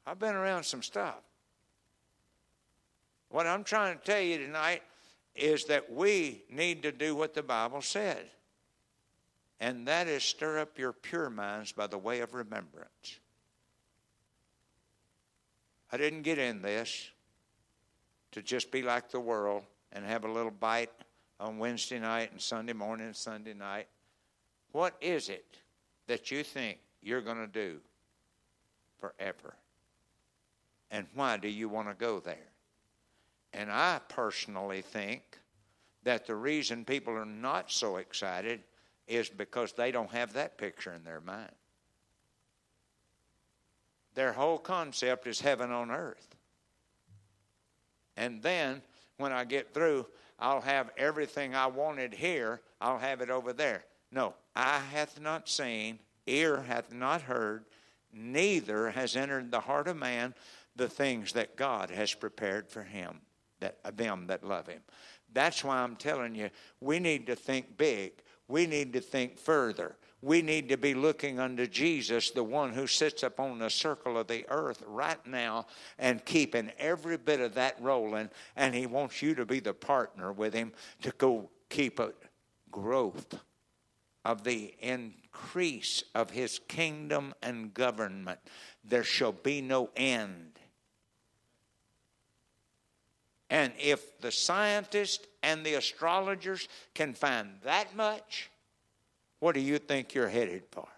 I've been around some stuff. What I'm trying to tell you tonight is that we need to do what the Bible said and that is stir up your pure minds by the way of remembrance. I didn't get in this to just be like the world and have a little bite on Wednesday night and Sunday morning and Sunday night. What is it that you think you're going to do forever? And why do you want to go there? And I personally think that the reason people are not so excited is because they don't have that picture in their mind. Their whole concept is heaven on earth. And then when I get through, I'll have everything I wanted here, I'll have it over there. No, eye hath not seen, ear hath not heard, neither has entered the heart of man the things that God has prepared for him, that them that love him. That's why I'm telling you, we need to think big. We need to think further. We need to be looking unto Jesus, the one who sits upon the circle of the earth right now and keeping every bit of that rolling. And He wants you to be the partner with Him to go keep a growth of the increase of His kingdom and government. There shall be no end. And if the scientists and the astrologers can find that much, what do you think you're headed for?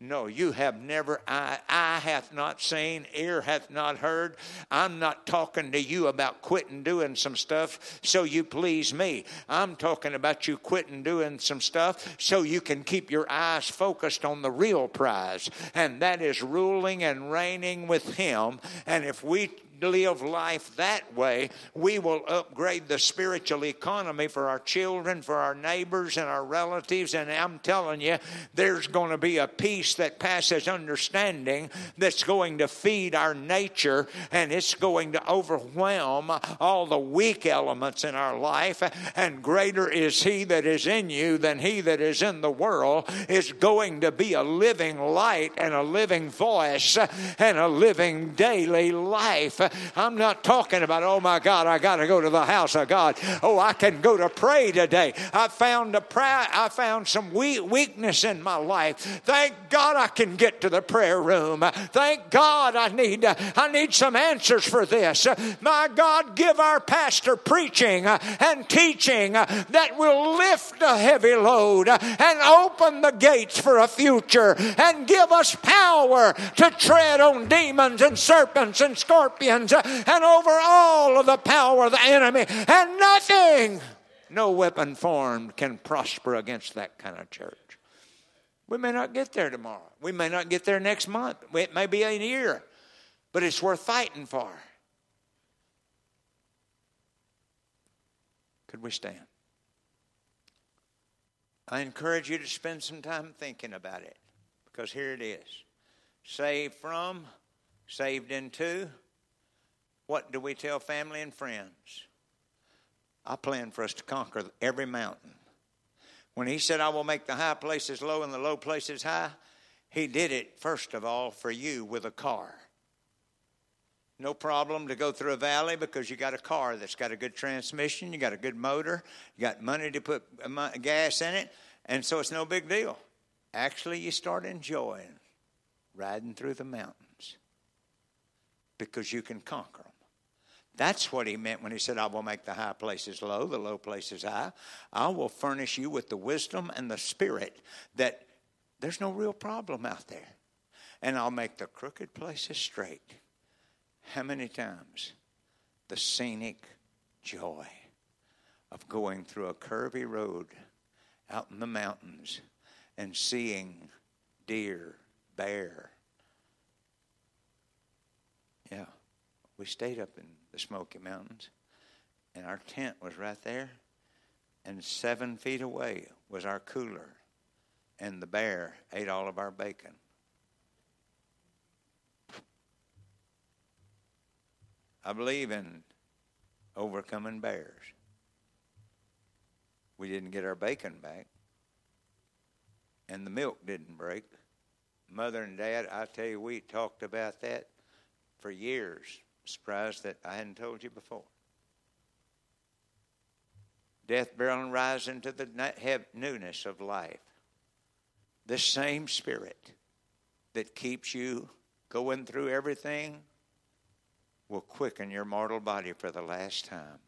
No, you have never, eye, eye hath not seen, ear hath not heard. I'm not talking to you about quitting doing some stuff so you please me. I'm talking about you quitting doing some stuff so you can keep your eyes focused on the real prize, and that is ruling and reigning with Him. And if we live life that way, we will upgrade the spiritual economy for our children, for our neighbors, and our relatives. And I'm telling you, there's going to be a peace that passes understanding that's going to feed our nature and it's going to overwhelm all the weak elements in our life. And greater is He that is in you than He that is in the world, is going to be a living light and a living voice and a living daily life I'm not talking about, oh my God, I got to go to the house of God. Oh, I can go to pray today. I found a prayer, I found some weakness in my life. Thank God I can get to the prayer room. Thank God I need, I need some answers for this. My God, give our pastor preaching and teaching that will lift a heavy load and open the gates for a future and give us power to tread on demons and serpents and scorpions and over all of the power of the enemy, and nothing, no weapon formed, can prosper against that kind of church. We may not get there tomorrow. We may not get there next month. It may be a year, but it's worth fighting for. Could we stand? I encourage you to spend some time thinking about it because here it is saved from, saved into, what do we tell family and friends? I plan for us to conquer every mountain. When he said, I will make the high places low and the low places high, he did it, first of all, for you with a car. No problem to go through a valley because you got a car that's got a good transmission, you got a good motor, you got money to put uh, gas in it, and so it's no big deal. Actually, you start enjoying riding through the mountains because you can conquer them. That's what he meant when he said, I will make the high places low, the low places high. I will furnish you with the wisdom and the spirit that there's no real problem out there. And I'll make the crooked places straight. How many times? The scenic joy of going through a curvy road out in the mountains and seeing deer, bear. Yeah, we stayed up in the Smoky Mountains. And our tent was right there. And seven feet away was our cooler. And the bear ate all of our bacon. I believe in overcoming bears. We didn't get our bacon back, and the milk didn't break. Mother and Dad, I tell you, we talked about that for years surprised that I hadn't told you before. Death, burial, and rise into the newness of life. The same spirit that keeps you going through everything will quicken your mortal body for the last time.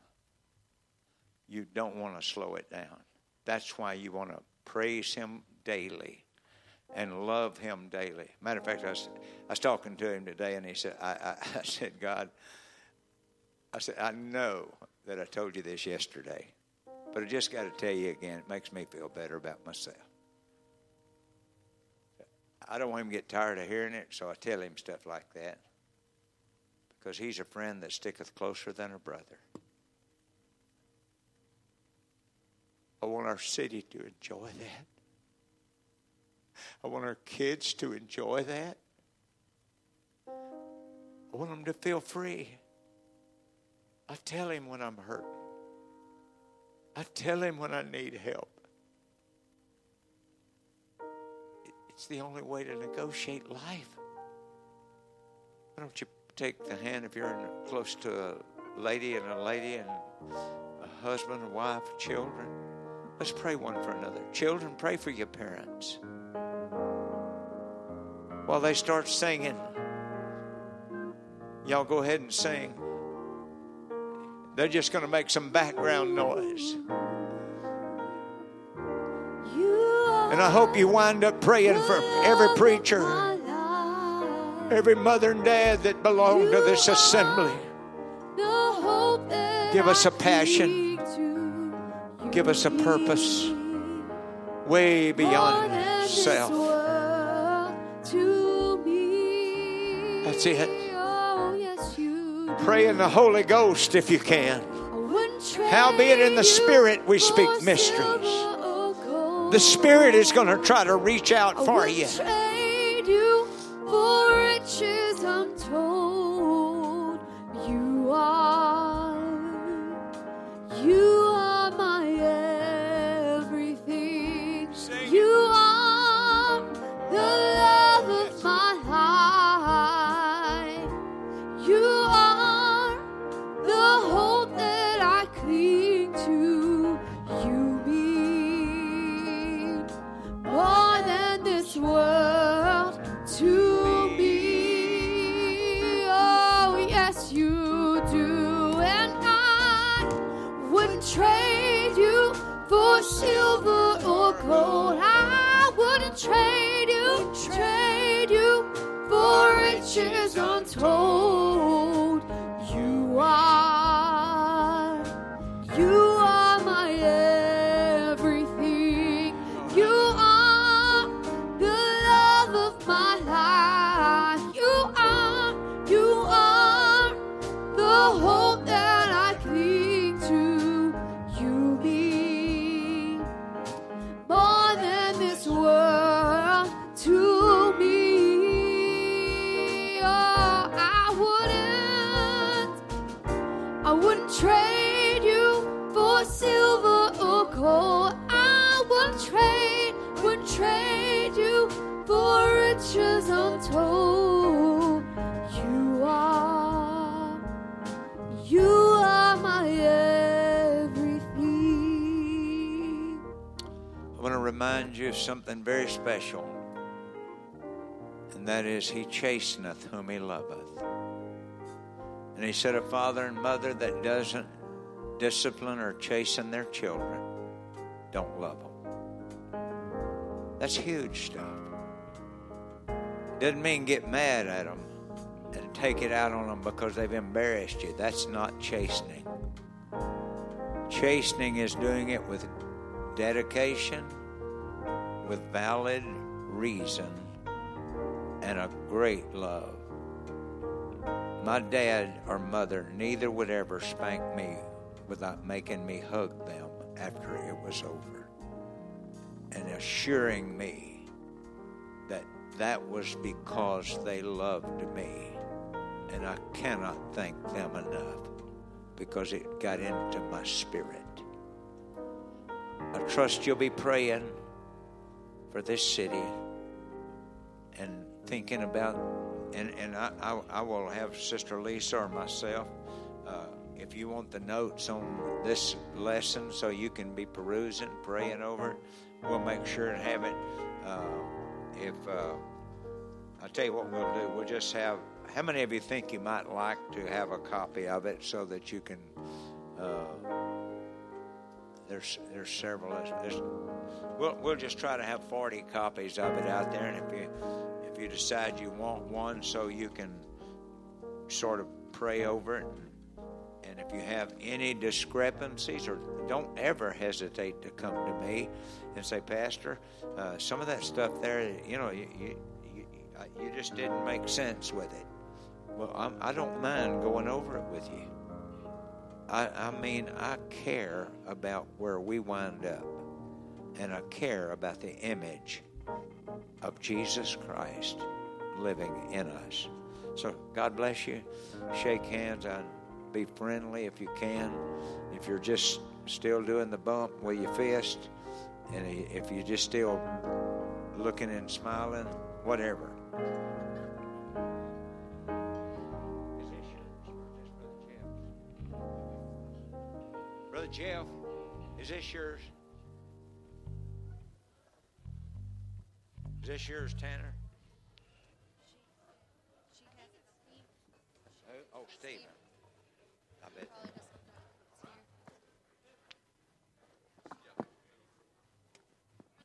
You don't want to slow it down. That's why you want to praise Him daily and love him daily. Matter of fact, I was, I was talking to him today, and he said, I, I, I said, God, I said, I know that I told you this yesterday, but I just got to tell you again. It makes me feel better about myself. I don't want him to get tired of hearing it, so I tell him stuff like that. Because he's a friend that sticketh closer than a brother. I want our city to enjoy that. I want our kids to enjoy that. I want them to feel free. I tell him when I'm hurt. I tell him when I need help. It's the only way to negotiate life. Why don't you take the hand if you're close to a lady and a lady and a husband, a wife, children? Let's pray one for another. Children, pray for your parents. While they start singing, y'all go ahead and sing. They're just going to make some background noise. And I hope you wind up praying for every preacher, every mother and dad that belong to this assembly. Give us a passion, give us a purpose way beyond self. That's it. Pray in the Holy Ghost if you can. Howbeit in the Spirit we speak mysteries. The Spirit is going to try to reach out for you. Something very special, and that is, He chasteneth whom He loveth. And He said, A father and mother that doesn't discipline or chasten their children don't love them. That's huge stuff. Doesn't mean get mad at them and take it out on them because they've embarrassed you. That's not chastening. Chastening is doing it with dedication, with valid reason, and a great love. My dad or mother, neither would ever spank me without making me hug them after it was over and assuring me that that was because they loved me. And I cannot thank them enough because it got into my spirit. I trust you'll be praying for this city and thinking about, and, and I, I, I will have Sister Lisa or myself, uh, if you want the notes on this lesson so you can be perusing, praying over it, we'll make sure and have it. Uh, if uh, I'll tell you what we'll do, we'll just have. How many of you think you might like to have a copy of it so that you can? Uh, there's there's several. There's, we'll we'll just try to have 40 copies of it out there, and if you if you decide you want one, so you can sort of pray over it. And if you have any discrepancies, or don't ever hesitate to come to me and say, Pastor, uh, some of that stuff there, you know, you, you, uh, you just didn't make sense with it. Well, I'm, I do not mind going over it with you. I, I mean, I care about where we wind up, and I care about the image of Jesus Christ living in us. So, God bless you. Shake hands and be friendly if you can. If you're just still doing the bump with your fist, and if you're just still looking and smiling, whatever. Brother Jeff, is this yours? Is this yours, Tanner?